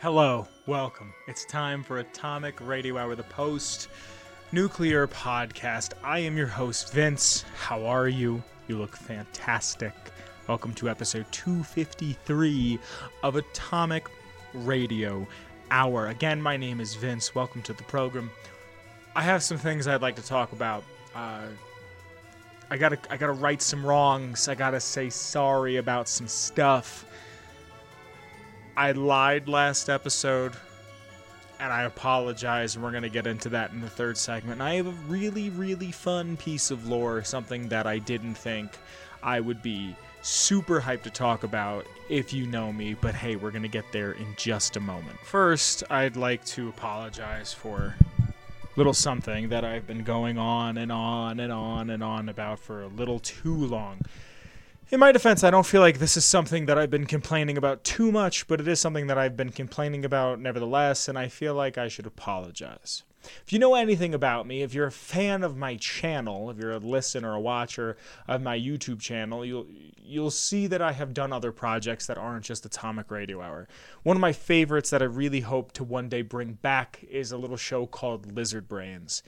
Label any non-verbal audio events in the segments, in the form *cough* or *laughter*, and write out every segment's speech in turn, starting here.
Hello, welcome. It's time for Atomic Radio Hour, the post nuclear podcast. I am your host, Vince. How are you? You look fantastic. Welcome to episode 253 of Atomic Radio Hour. Again, my name is Vince. Welcome to the program. I have some things I'd like to talk about. Uh, I gotta, I gotta right some wrongs. I gotta say sorry about some stuff. I lied last episode, and I apologize, and we're going to get into that in the third segment. And I have a really, really fun piece of lore, something that I didn't think I would be super hyped to talk about if you know me, but hey, we're going to get there in just a moment. First, I'd like to apologize for little something that I've been going on and on and on and on about for a little too long. In my defense, I don't feel like this is something that I've been complaining about too much, but it is something that I've been complaining about nevertheless, and I feel like I should apologize. If you know anything about me, if you're a fan of my channel, if you're a listener or a watcher of my YouTube channel, you'll you'll see that I have done other projects that aren't just Atomic Radio Hour. One of my favorites that I really hope to one day bring back is a little show called Lizard Brains.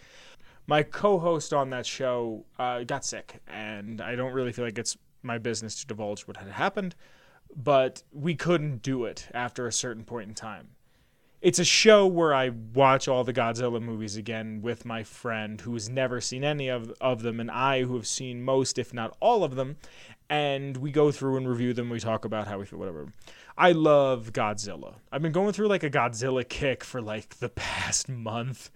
My co-host on that show uh, got sick, and I don't really feel like it's my business to divulge what had happened, but we couldn't do it after a certain point in time. It's a show where I watch all the Godzilla movies again with my friend who has never seen any of, of them, and I who have seen most, if not all of them. And we go through and review them. We talk about how we feel, whatever. I love Godzilla. I've been going through like a Godzilla kick for like the *laughs* past month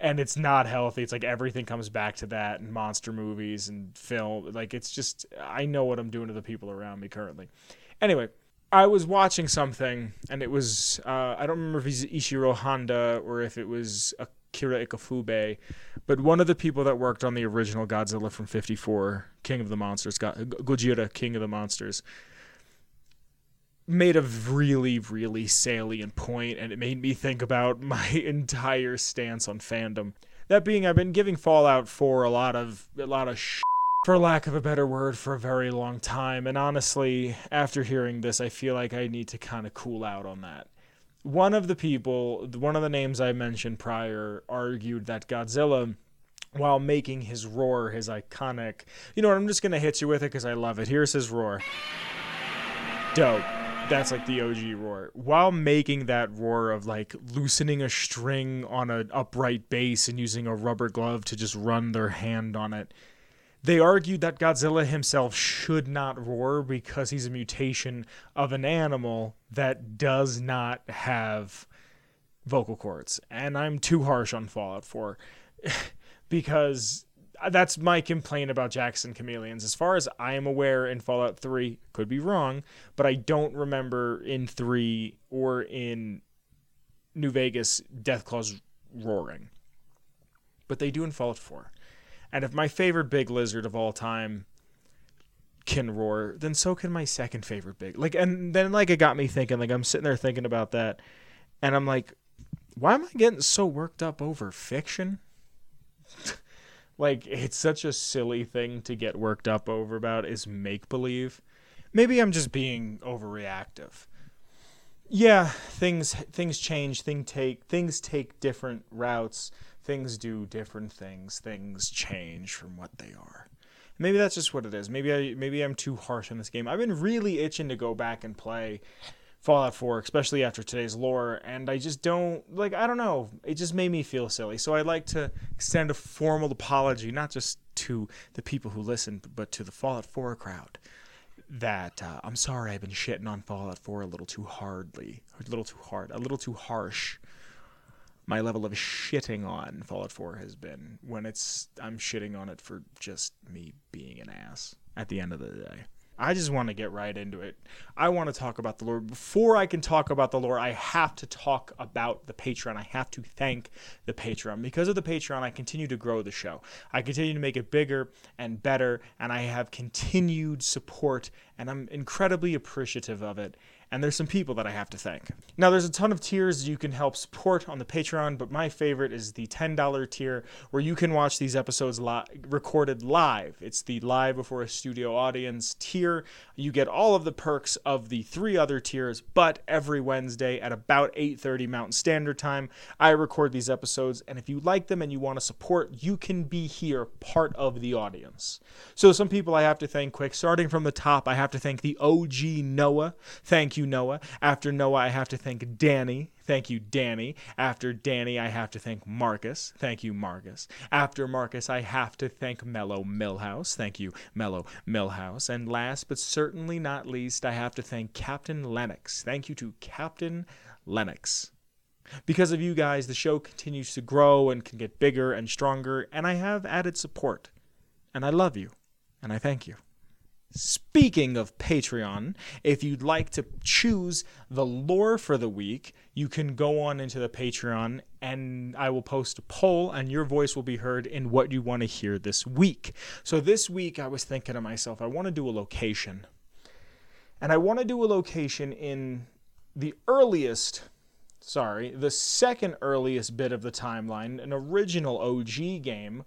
and it's not healthy. It's like everything comes back to that and monster movies and film. Like it's just I know what I'm doing to the people around me currently. Anyway, I was watching something and it was uh, I don't remember if he's Ishiro Honda or if it was Akira Ifukube, but one of the people that worked on the original Godzilla from '54, King of the Monsters, Gojira, King of the Monsters made a really really salient point and it made me think about *laughs* my entire stance on fandom. That being i've been giving fallout 4 a lot of a lot of sh- for lack of a better word for a very long time and honestly after hearing this i feel like i need to kind of cool out on that. One of the people one of the names i mentioned prior argued that godzilla while making his roar his iconic you know what i'm just gonna hit you with it because i love it. Here's his roar. Dope that's like the OG roar. While making that roar of like loosening a string on an upright bass and using a rubber glove to just run their hand on it, they argued that Godzilla himself should not roar because he's a mutation of an animal that does not have vocal cords. And I'm too harsh on Fallout 4 *laughs* because that's my complaint about Jackson Chameleons. As far as I am aware, in Fallout 3, could be wrong, but I don't remember in 3 or in New Vegas Deathclaws roaring. But they do in Fallout 4. And if my favorite big lizard of all time can roar, then so can my second favorite big. Like and then like it got me thinking, like I'm sitting there thinking about that and I'm like, why am I getting so worked up over fiction? *laughs* like it's such a silly thing to get worked up over about is make believe. Maybe I'm just being overreactive. Yeah, things things change, thing take things take different routes, things do different things, things change from what they are. Maybe that's just what it is. Maybe I maybe I'm too harsh on this game. I've been really itching to go back and play Fallout 4, especially after today's lore, and I just don't like I don't know, it just made me feel silly. So I'd like to extend a formal apology not just to the people who listen, but to the Fallout 4 crowd. That uh, I'm sorry I've been shitting on Fallout 4 a little too hardly, a little too hard, a little too harsh. My level of shitting on Fallout 4 has been when it's I'm shitting on it for just me being an ass at the end of the day. I just want to get right into it. I want to talk about the lore. Before I can talk about the lore, I have to talk about the Patreon. I have to thank the Patreon. Because of the Patreon, I continue to grow the show. I continue to make it bigger and better, and I have continued support, and I'm incredibly appreciative of it. And there's some people that I have to thank. Now, there's a ton of tiers you can help support on the Patreon, but my favorite is the $10 tier where you can watch these episodes li- recorded live. It's the live before a studio audience tier. You get all of the perks of the three other tiers, but every Wednesday at about 8:30 Mountain Standard Time, I record these episodes, and if you like them and you want to support, you can be here part of the audience. So some people I have to thank quick, starting from the top, I have to thank the OG Noah. Thank you, Noah. After Noah, I have to thank Danny. Thank you, Danny. After Danny, I have to thank Marcus. Thank you, Marcus. After Marcus, I have to thank Mellow Millhouse. Thank you, Mellow Millhouse. And last but certainly not least, I have to thank Captain Lennox. Thank you to Captain Lennox. Because of you guys, the show continues to grow and can get bigger and stronger, and I have added support. And I love you, and I thank you. Speaking of Patreon, if you'd like to choose the lore for the week, you can go on into the Patreon and I will post a poll and your voice will be heard in what you want to hear this week. So this week I was thinking to myself, I want to do a location. And I want to do a location in the earliest, sorry, the second earliest bit of the timeline, an original OG game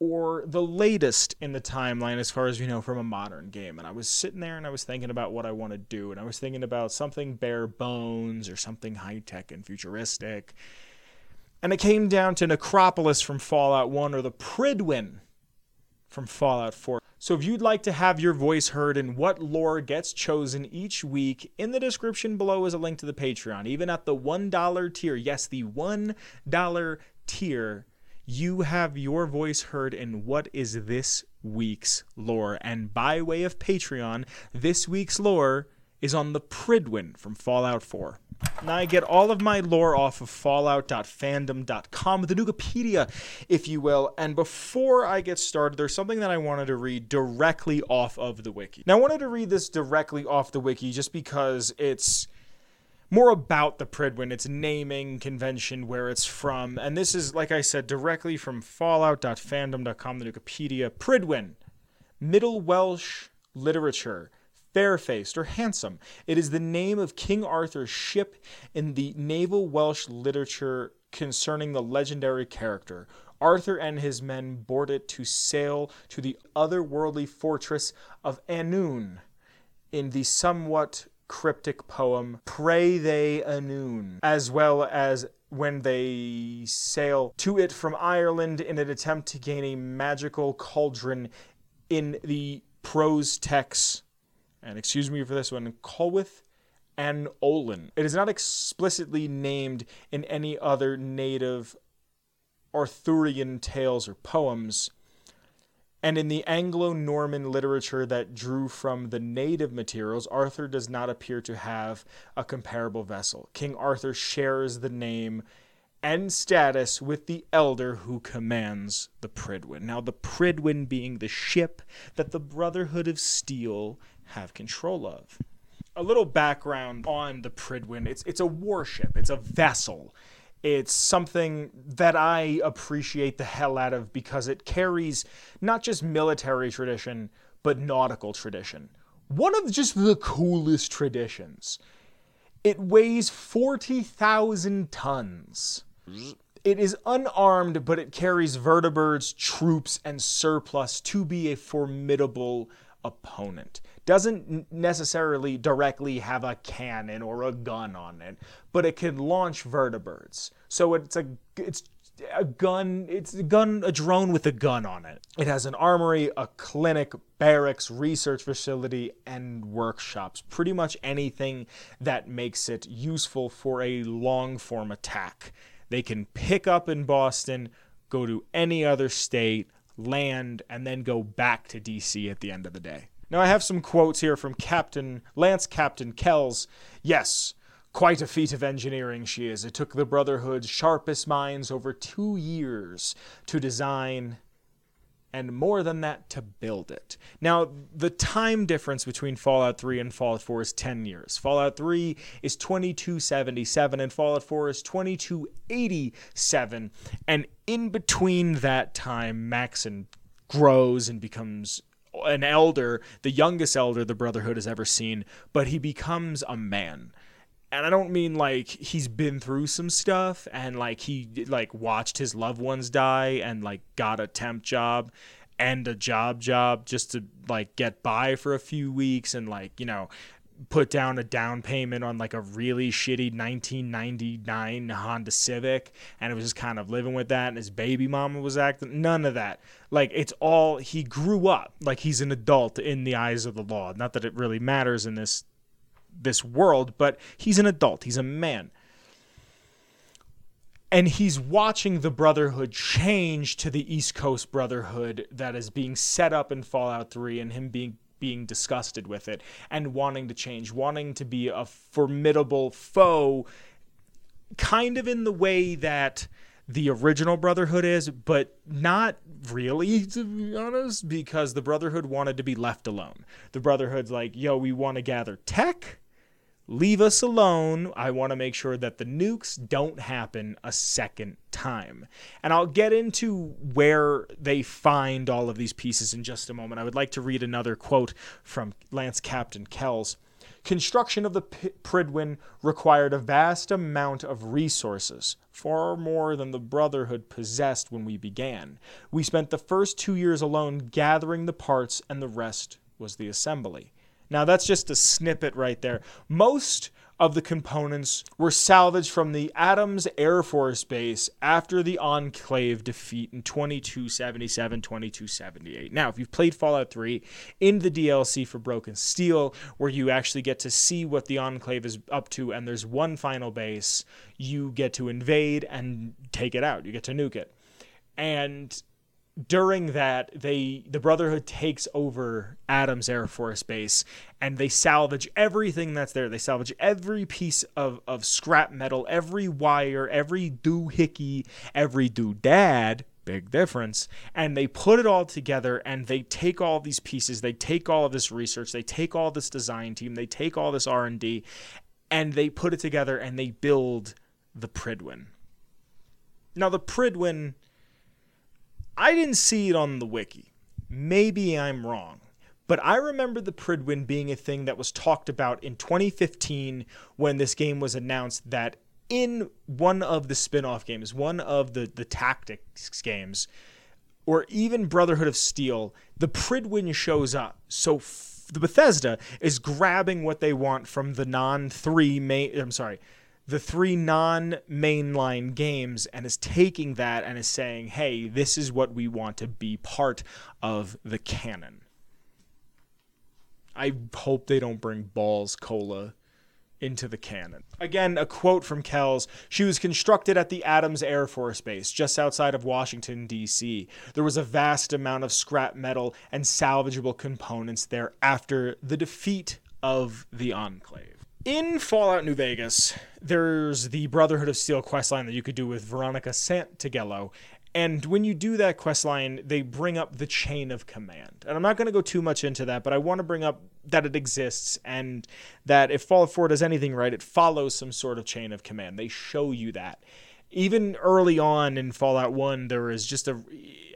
or the latest in the timeline as far as you know from a modern game. And I was sitting there and I was thinking about what I want to do. And I was thinking about something bare bones or something high tech and futuristic. And it came down to Necropolis from Fallout 1 or the Prydwen from Fallout 4. So if you'd like to have your voice heard in what lore gets chosen each week, in the description below is a link to the Patreon. Even at the $1 tier, yes, the $1 tier you have your voice heard in what is this week's lore. And by way of Patreon, this week's lore is on the Prydwen from Fallout 4. Now I get all of my lore off of fallout.fandom.com, the Nukapedia, if you will. And before I get started, there's something that I wanted to read directly off of the wiki. Now I wanted to read this directly off the wiki just because it's more about the Prydwen, its naming convention, where it's from. And this is, like I said, directly from fallout.fandom.com, the Wikipedia. Prydwen, Middle Welsh literature, fair-faced or handsome. It is the name of King Arthur's ship in the naval Welsh literature concerning the legendary character. Arthur and his men board it to sail to the otherworldly fortress of Annwn in the somewhat cryptic poem Preiddeu Annwn, as well as when they sail to it from Ireland in an attempt to gain a magical cauldron in the prose text, and excuse me for this one, Culhwch and Olwen. It is not explicitly named in any other native Arthurian tales or poems, and in the Anglo Norman literature that drew from the native materials, Arthur does not appear to have a comparable vessel. King Arthur shares the name and status with the elder who commands the Prydwen. Now, the Prydwen being the ship that the Brotherhood of Steel have control of. A little background on the Prydwen it's, it's a warship, it's a vessel. It's something that I appreciate the hell out of because it carries not just military tradition, but nautical tradition. One of just the coolest traditions. It weighs 40,000 tons. It is unarmed, but it carries vertibirds, troops, and surplus to be a formidable opponent. Doesn't necessarily directly have a cannon or a gun on it, but it can launch vertibirds. So it's a it's a gun it's a gun a drone with a gun on it it has an armory a clinic barracks research facility and workshops pretty much anything that makes it useful for a long form attack they can pick up in boston go to any other state land and then go back to dc at the end of the day now, I have some quotes here from Captain Lance Captain Kells. Yes, quite a feat of engineering she is. It took the Brotherhood's sharpest minds over two years to design and more than that to build it. Now, the time difference between Fallout 3 and Fallout 4 is 10 years. Fallout 3 is 2277 and Fallout 4 is 2287. And in between that time, Maxon grows and becomes an elder, the youngest elder the Brotherhood has ever seen, but he becomes a man. And I don't mean like he's been through some stuff and like he like watched his loved ones die and like got a temp job and a job job just to like get by for a few weeks and like, you know, put down a down payment on like a really shitty 1999 Honda Civic and it was just kind of living with that and his baby mama was acting none of that. Like it's all he grew up. Like he's an adult in the eyes of the law. Not that it really matters in this this world but he's an adult. He's a man. And he's watching the brotherhood change to the east coast brotherhood that is being set up in fallout 3 and him being being disgusted with it and wanting to change, wanting to be a formidable foe, kind of in the way that the original Brotherhood is, but not really, to be honest, because the Brotherhood wanted to be left alone. The Brotherhood's like, yo, we want to gather tech leave us alone. I want to make sure that the nukes don't happen a second time. And I'll get into where they find all of these pieces in just a moment. I would like to read another quote from Lance Captain Kells. Construction of the P- Prydwen required a vast amount of resources, far more than the Brotherhood possessed when we began. We spent the first two years alone gathering the parts, and the rest was the assembly. Now, that's just a snippet right there. Most of the components were salvaged from the Adams Air Force Base after the Enclave defeat in 2277 2278. Now, if you've played Fallout 3 in the DLC for Broken Steel, where you actually get to see what the Enclave is up to, and there's one final base, you get to invade and take it out. You get to nuke it. And during that they the brotherhood takes over adams air force base and they salvage everything that's there. They salvage every piece of, of scrap metal every wire every doohickey every doodad big difference and they put it all together and they take all these pieces they take all of this research they take all this design team they take all this r&d and they put it together and they build the Prydwen now the Prydwen I didn't see it on the wiki. Maybe I'm wrong. But I remember the Prydwen being a thing that was talked about in 2015 when this game was announced that in one of the spin-off games, one of the, the tactics games, or even Brotherhood of Steel, the Prydwen shows up. So f- the Bethesda is grabbing what they want from the non-3 main I'm sorry, the three non mainline games and is taking that and is saying, hey, this is what we want to be part of the canon. I hope they don't bring Balls Cola into the canon. Again, a quote from Kells She was constructed at the Adams Air Force Base, just outside of Washington, D.C. There was a vast amount of scrap metal and salvageable components there after the defeat of the Enclave in Fallout New Vegas, there's the Brotherhood of Steel questline that you could do with Veronica Santangelo. And when you do that questline, they bring up the chain of command. And I'm not going to go too much into that, but I want to bring up that it exists and that if Fallout 4 does anything right, it follows some sort of chain of command. They show you that. Even early on in Fallout 1, there is just a.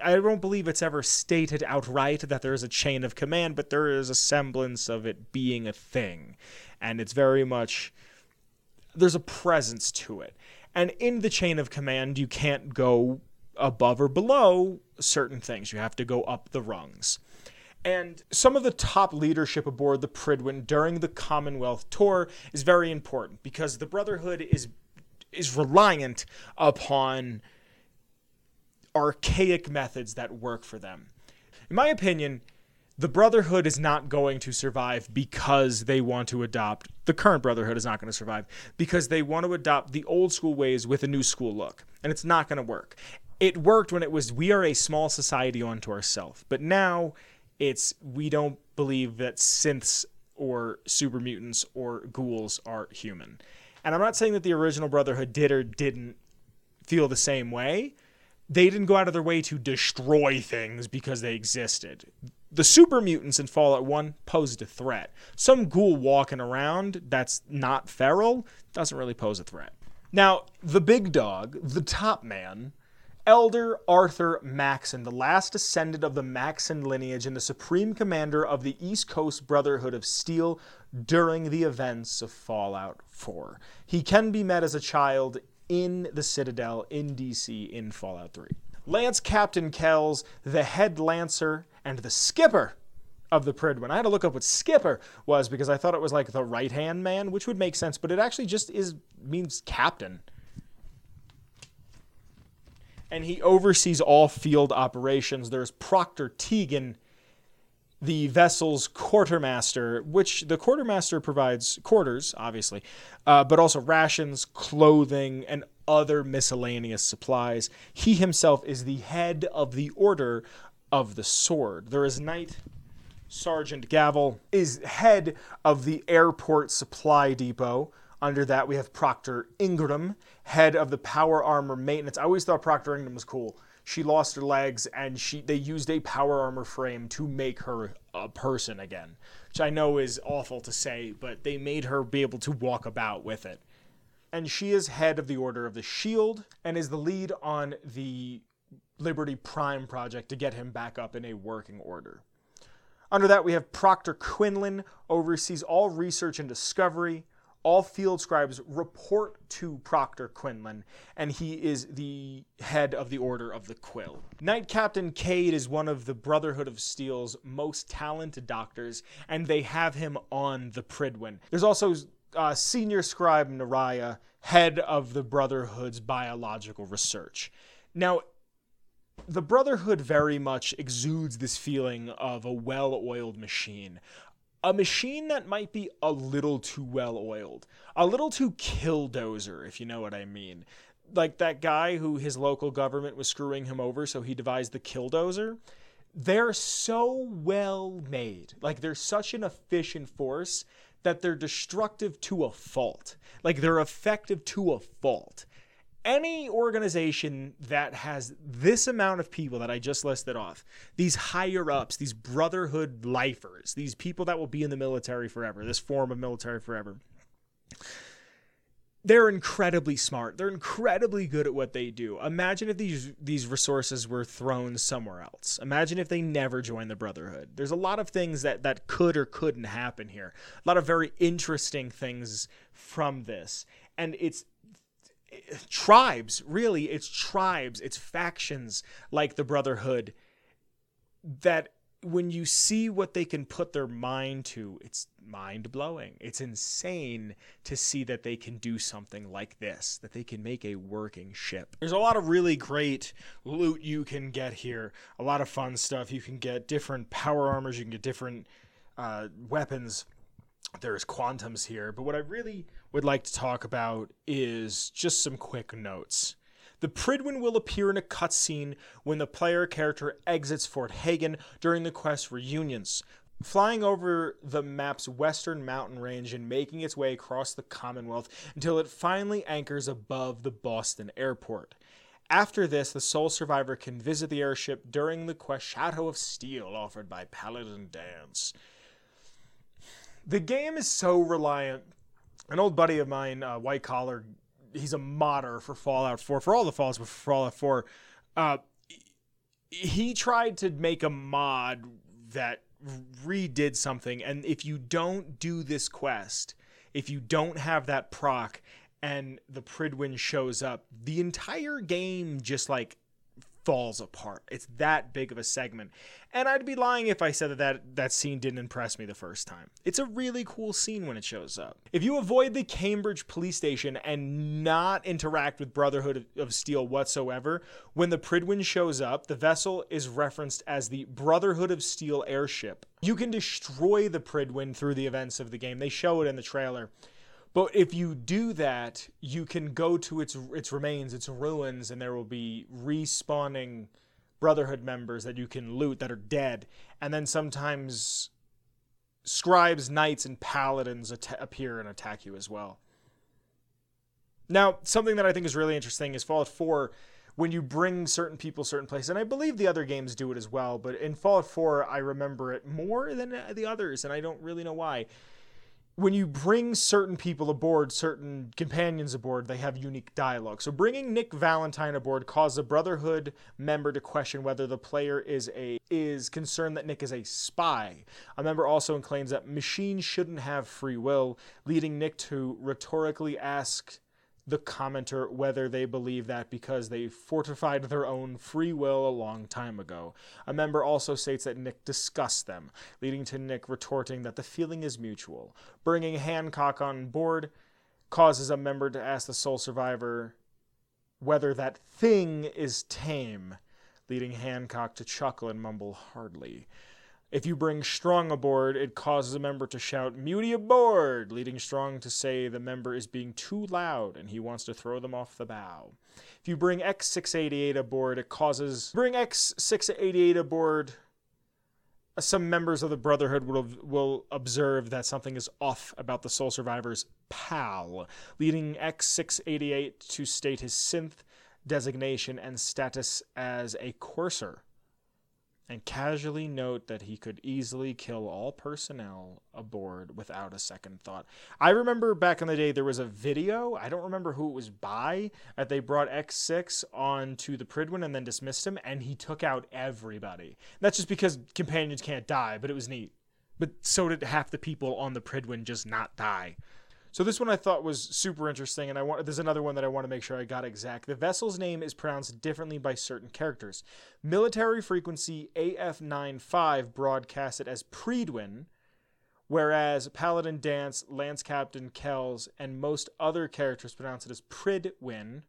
I don't believe it's ever stated outright that there is a chain of command, but there is a semblance of it being a thing and it's very much there's a presence to it. And in the chain of command, you can't go above or below certain things. You have to go up the rungs. And some of the top leadership aboard the Prydwen during the Commonwealth tour is very important because the Brotherhood is is reliant upon archaic methods that work for them. In my opinion, the Brotherhood is not going to survive because they want to adopt the current Brotherhood is not going to survive because they want to adopt the old school ways with a new school look, and it's not going to work. It worked when it was we are a small society unto ourselves, but now it's we don't believe that synths or super mutants or ghouls are human. And I'm not saying that the original Brotherhood did or didn't feel the same way. They didn't go out of their way to destroy things because they existed the super mutants in Fallout 1 posed a threat. Some ghoul walking around that's not feral doesn't really pose a threat. Now, the big dog, the top man, Elder Arthur Maxon, the last descendant of the Maxon lineage and the supreme commander of the East Coast Brotherhood of Steel during the events of Fallout 4. He can be met as a child in the Citadel in DC in Fallout 3. Lance Captain Kells, the head lancer and the skipper of the Prydwen. I had to look up what skipper was because I thought it was like the right hand man, which would make sense, but it actually just is means captain and he oversees all field operations. There's Proctor Teagan, the vessel's quartermaster, which the quartermaster provides quarters, obviously, uh, but also rations, clothing, and other miscellaneous supplies. He himself is the head of the Order of the Sword. There is Knight Sergeant Gavil, is head of the airport supply depot. Under that, we have Proctor Ingram, head of the power armor maintenance. I always thought Proctor Ingram was cool. She lost her legs, and she they used a power armor frame to make her a person again, which I know is awful to say, but they made her be able to walk about with it. And she is head of the Order of the Shield and is the lead on the Liberty Prime project to get him back up in a working order. Under that, we have Proctor Quinlan, oversees all research and discovery, all field scribes report to Proctor Quinlan, and he is the head of the Order of the Quill. Knight Captain Cade is one of the Brotherhood of Steel's most talented doctors, and they have him on the Prydwen. There's also uh, Senior Scribe Neriah, head of the Brotherhood's biological research. Now, the Brotherhood very much exudes this feeling of a well oiled machine, a machine that might be a little too well oiled, a little too killdozer, if you know what I mean. Like that guy who his local government was screwing him over, so he devised the killdozer. They're so well made. Like they're such an efficient force that they're destructive to a fault. Like they're effective to a fault any organization that has this amount of people that I just listed off, these higher ups, these brotherhood lifers, these people that will be in the military forever, this form of military forever, they're incredibly smart. They're incredibly good at what they do. Imagine if these these resources were thrown somewhere else. Imagine if they never joined the brotherhood. There's a lot of things that that could or couldn't happen here. A lot of very interesting things from this. And it's tribes, really, it's tribes, it's factions like the Brotherhood that when you see what they can put their mind to, it's mind blowing. It's insane to see that they can do something like this, that they can make a working ship. There's a lot of really great loot you can get here, a lot of fun stuff. You can get different power armors, you can get different uh, weapons. There's quantums here, but what I really would like to talk about is just some quick notes. The Prydwen will appear in a cutscene when the player character exits Fort Hagen during the quest reunions, flying over the map's western mountain range and making its way across the Commonwealth until it finally anchors above the Boston airport. After this, the sole survivor can visit the airship during the quest Shadow of Steel offered by Paladin Danse. The game is so reliant an old buddy of mine, uh, White Collar, he's a modder for Fallout 4, for all the Fallouts, but for Fallout 4. Uh, he tried to make a mod that redid something, and if you don't do this quest, if you don't have that proc, and the Prydwen shows up, the entire game just like falls apart. It's that big of a segment. And I'd be lying if I said that, that that scene didn't impress me the first time. It's a really cool scene when it shows up. If you avoid the Cambridge police station and not interact with Brotherhood of Steel whatsoever, when the Prydwen shows up, the vessel is referenced as the Brotherhood of Steel airship. You can destroy the Prydwen through the events of the game. They show it in the trailer. But if you do that, you can go to its its remains, its ruins, and there will be respawning Brotherhood members that you can loot that are dead. And then sometimes scribes, knights, and paladins at- appear and attack you as well. Now, something that I think is really interesting is Fallout 4 when you bring certain people certain places and i believe the other games do it as well but in fallout 4 i remember it more than the others and i don't really know why when you bring certain people aboard, certain companions aboard, they have unique dialogue. So bringing Nick Valentine aboard caused a Brotherhood member to question whether the player is a is concerned that Nick is a spy. A member also claims that machines shouldn't have free will, leading Nick to rhetorically ask the commenter whether they believe that because they fortified their own free will a long time ago. A member also states that Nick discussed them, leading to Nick retorting that the feeling is mutual. Bringing Hancock on board causes a member to ask the sole survivor whether that thing is tame, leading Hancock to chuckle and mumble hardly. If you bring Strong aboard, it causes a member to shout, Muty aboard, leading Strong to say the member is being too loud and he wants to throw them off the bow. If you bring X688 aboard, it causes. Bring X688 aboard, uh, some members of the Brotherhood will, will observe that something is off about the Sole Survivor's PAL, leading X688 to state his synth designation and status as a courser and casually note that he could easily kill all personnel aboard without a second thought. I remember back in the day there was a video, I don't remember who it was by, that they brought X6 onto the Prydwen and then dismissed him, and he took out everybody. That's just because companions can't die, but it was neat. But so did half the people on the Prydwen just not die. So this one I thought was super interesting, and I want there's another one that I want to make sure I got exact. The vessel's name is pronounced differently by certain characters. Military frequency AF95 broadcast it as Predwin, whereas Paladin Danse, Lance Captain Kells, and most other characters pronounce it as Pridwin.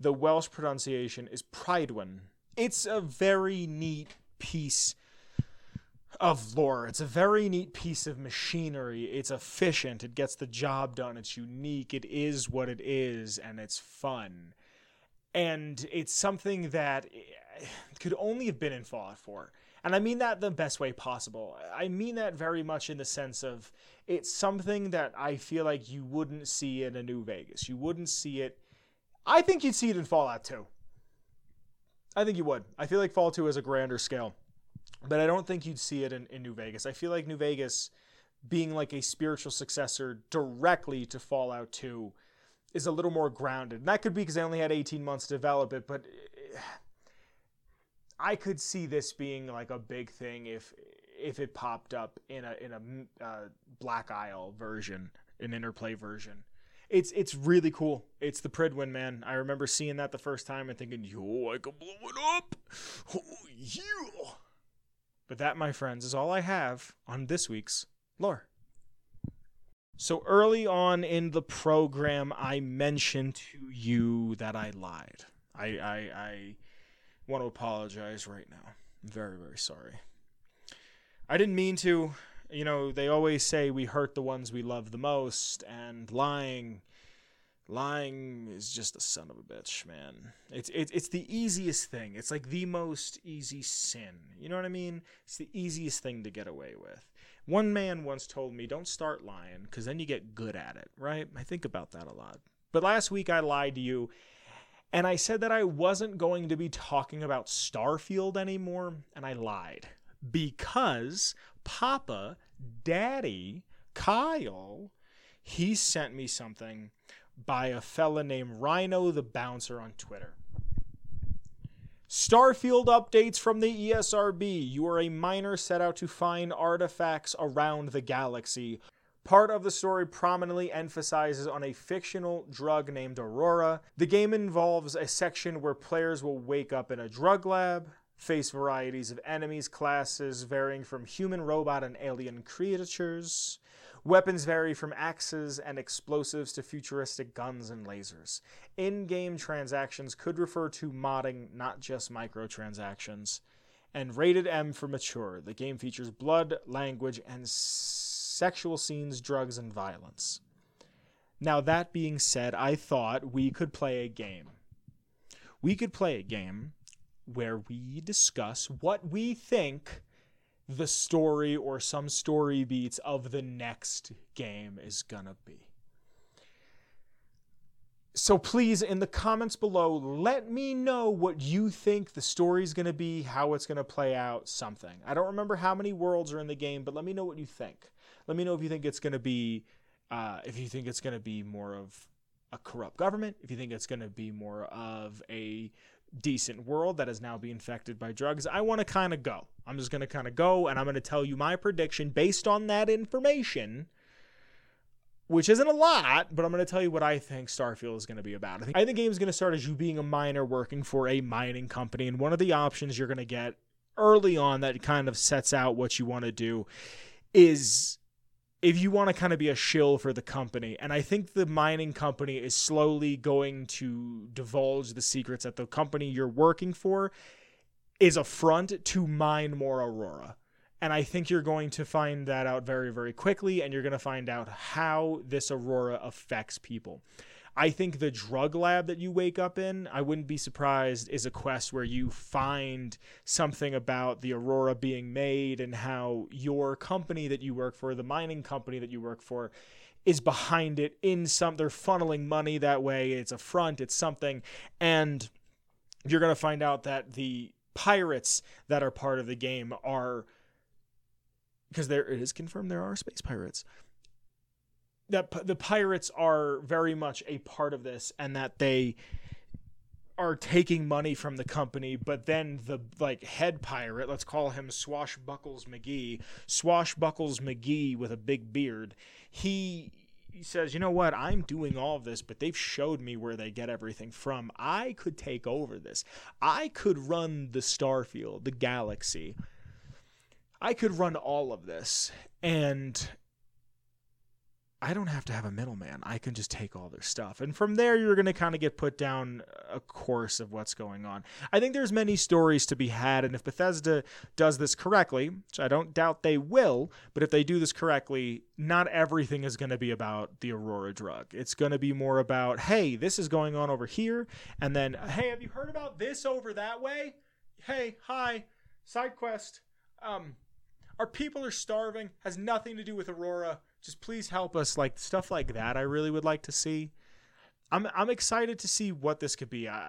The Welsh pronunciation is Pridwin. It's a very neat piece of lore. It's a very neat piece of machinery. It's efficient. It gets the job done. It's unique. It is what it is, and it's fun. And it's something that eh, could only have been in Fallout 4. And I mean that the best way possible. I mean that very much in the sense of it's something that I feel like you wouldn't see in a New Vegas. You wouldn't see it. I think you'd see it in Fallout 2. I think you would. I feel like Fallout 2 is a grander scale but I don't think you'd see it in, in New Vegas. I feel like New Vegas being like a spiritual successor directly to Fallout 2 is a little more grounded. And that could be because I only had 18 months to develop it, but eh, I could see this being like a big thing if if it popped up in a in a uh, Black Isle version, an interplay version. It's it's really cool. It's the Prydwen, man. I remember seeing that the first time and thinking, "Yo, I can blow it up." Oh, yeah. But that, my friends, is all I have on this week's lore. So early on in the program, I mentioned to you that I lied. I, I, I want to apologize right now. I'm very, very sorry. I didn't mean to. You know, they always say we hurt the ones we love the most, and lying lying is just a son of a bitch, man. It's it's it's the easiest thing. It's like the most easy sin. You know what I mean? It's the easiest thing to get away with. One man once told me, "Don't start lying cuz then you get good at it." Right? I think about that a lot. But last week I lied to you and I said that I wasn't going to be talking about Starfield anymore, and I lied. Because Papa, Daddy, Kyle, he sent me something by a fella named Rhino the Bouncer on Twitter. Starfield updates from the ESRB. You are a miner set out to find artifacts around the galaxy. Part of the story prominently emphasizes on a fictional drug named Aurora. The game involves a section where players will wake up in a drug lab, face varieties of enemies classes varying from human, robot, and alien creatures, Weapons vary from axes and explosives to futuristic guns and lasers. In game transactions could refer to modding, not just microtransactions. And rated M for mature. The game features blood, language, and sexual scenes, drugs, and violence. Now, that being said, I thought we could play a game. We could play a game where we discuss what we think the story or some story beats of the next game is gonna be. So please, in the comments below, let me know what you think the story is gonna be, how it's gonna play out, something. I don't remember how many worlds are in the game, but let me know what you think. Let me know if you think it's going to be, uh, if you think it's going to be more of a corrupt government, if you think it's going to be more of a decent world that is now being infected by drugs. I want to kind of go. I'm just going to kind of go and I'm going to tell you my prediction based on that information which isn't a lot, but I'm going to tell you what I think Starfield is going to be about. I think, I think the game is going to start as you being a miner working for a mining company, and one of the options you're going to get early on that kind of sets out what you want to do is if you want to kind of be a shill for the company. And I think the mining company is slowly going to divulge the secrets that the company you're working for is a front to mine more Aurora. And I think you're going to find that out very, very quickly, and you're going to find out how this aurora affects people. I think the drug lab that you wake up in, I wouldn't be surprised, is a quest where you find something about the aurora being made and how your company that you work for, the mining company that you work for, is behind it in some they're funneling money that way. It's a front it's something. And you're going to find out that the pirates that are part of the game are because there it is confirmed there are space pirates that the pirates are very much a part of this and that they are taking money from the company, but then the like head pirate, let's call him Swashbuckles McGee, Swashbuckles McGee with a big beard, he he says, "You know what? I'm doing all of this, but they've showed me where they get everything from. I could take over this. I could run the Starfield, the galaxy. I could run all of this and I don't have to have a middleman. I can just take all their stuff. And from there you're going to kind of get put down a course of what's going on. I think there's many stories to be had and if Bethesda does this correctly, which I don't doubt they will, but if they do this correctly, not everything is going to be about the Aurora drug. It's going to be more about, "Hey, this is going on over here." And then, "Hey, have you heard about this over that way?" "Hey, hi, side quest." Um our people are starving, has nothing to do with Aurora. Just please help us. Like stuff like that, I really would like to see. I'm I'm excited to see what this could be. Uh,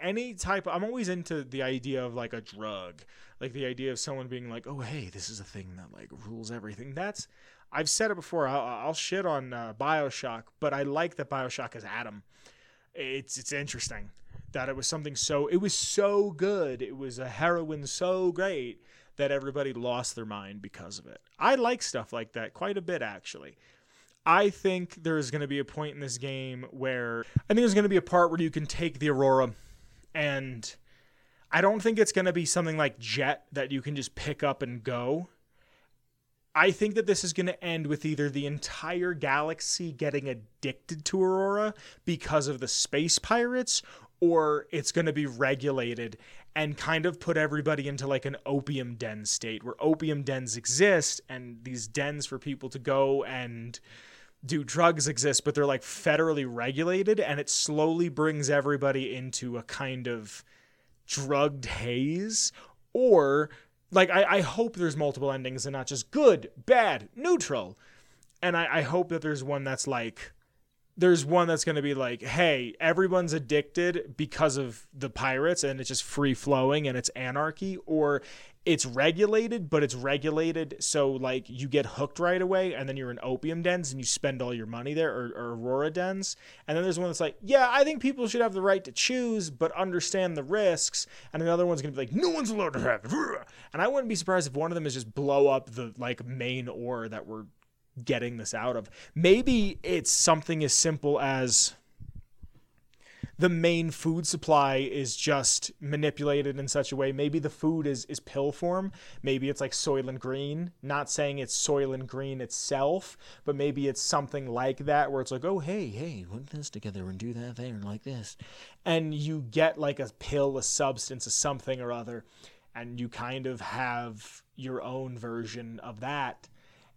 any type. Of, I'm always into the idea of like a drug, like the idea of someone being like, "Oh, hey, this is a thing that like rules everything." That's I've said it before. I'll, I'll shit on uh, Bioshock, but I like that Bioshock is Adam. It's it's interesting that it was something so it was so good. It was a heroin so great that everybody lost their mind because of it. I like stuff like that quite a bit, actually. I think there is going to be a point in this game where I think there's going to be a part where you can take the Aurora and I don't think it's going to be something like Jet that you can just pick up and go. I think that this is going to end with either the entire galaxy getting addicted to Aurora because of the space pirates or it's going to be regulated and kind of put everybody into like an opium den state where opium dens exist and these dens for people to go and do drugs exist but they're like federally regulated and it slowly brings everybody into a kind of drugged haze. Or like I, I hope there's multiple endings and not just good bad neutral. And I, I hope that there's one that's like there's one that's going to be like, hey, everyone's addicted because of the pirates and it's just free flowing and it's anarchy, or it's regulated, but it's regulated so like you get hooked right away and then you're in opium dens and you spend all your money there or, or Aurora dens. And then there's one that's like, yeah, I think people should have the right to choose, but understand the risks. And another one's going to be like, no one's allowed to have it. And I wouldn't be surprised if one of them is just blow up the like main ore that we're getting this out of. Maybe it's something as simple as the main food supply is just manipulated in such a way. Maybe the food is, is pill form. Maybe it's like Soylent Green. Not saying it's Soylent Green itself, but maybe it's something like that where it's like, oh, hey, hey, put this together and do that thing like this. And you get like a pill, a substance, a something or other, and you kind of have your own version of that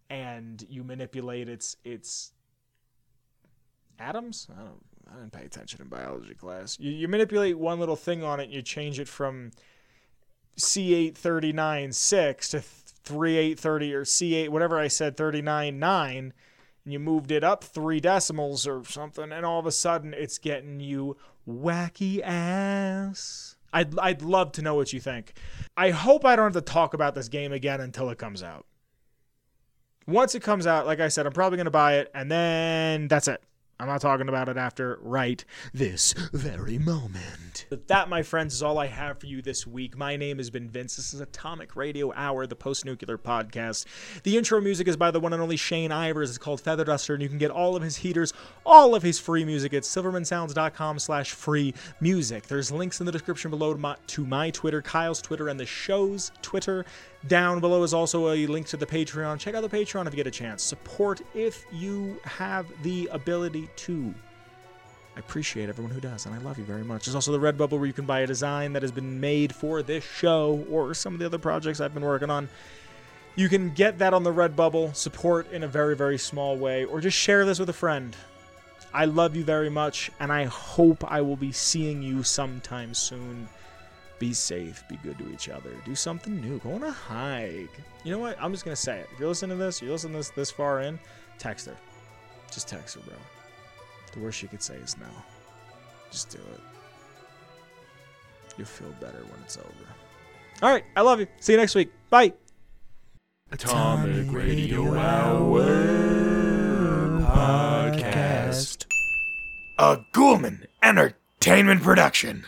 and you manipulate its its atoms. I don't. I didn't pay attention in biology class. You, you manipulate one little thing on it, and you change it from C839 6 to 3830 or C8 whatever I said 39 9 and you moved it up 3 decimals or something and all of a sudden it's getting you wacky ass. I'd I'd love to know what you think. I hope I don't have to talk about this game again until it comes out once it comes out, like I said, I'm probably going to buy it, and then that's it. I'm not talking about it after right this very moment. But that, my friends, is all I have for you this week. My name has been Vince. This is Atomic Radio Hour, the post nuclear podcast. The intro music is by the one and only Shane Ivers. It's called Feather Duster, and you can get all of his heaters, all of his free music at silvermansounds.com slash free music. There's links in the description below to my, to my Twitter, Kyle's Twitter, and the show's Twitter. Down below is also a link to the Patreon. Check out the Patreon if you get a chance. Support if you have the ability to. I appreciate everyone who does, and I love you very much. There's also the Redbubble where you can buy a design that has been made for this show or some of the other projects I've been working on. You can get that on the Redbubble, support in a very, very small way, or just share this with a friend. I love you very much, and I hope I will be seeing you sometime soon. Be safe, be good to each other, do something new, go on a hike. You know what? I'm just gonna say it. If you're listening to this, you're listening to this this far in, text her. Just text her, bro. The worst you could say is no. Just do it. You'll feel better when it's over. All right, I love you. See you next week. Bye. Atomic Radio Hour Podcast. A Ghoulman Entertainment Production.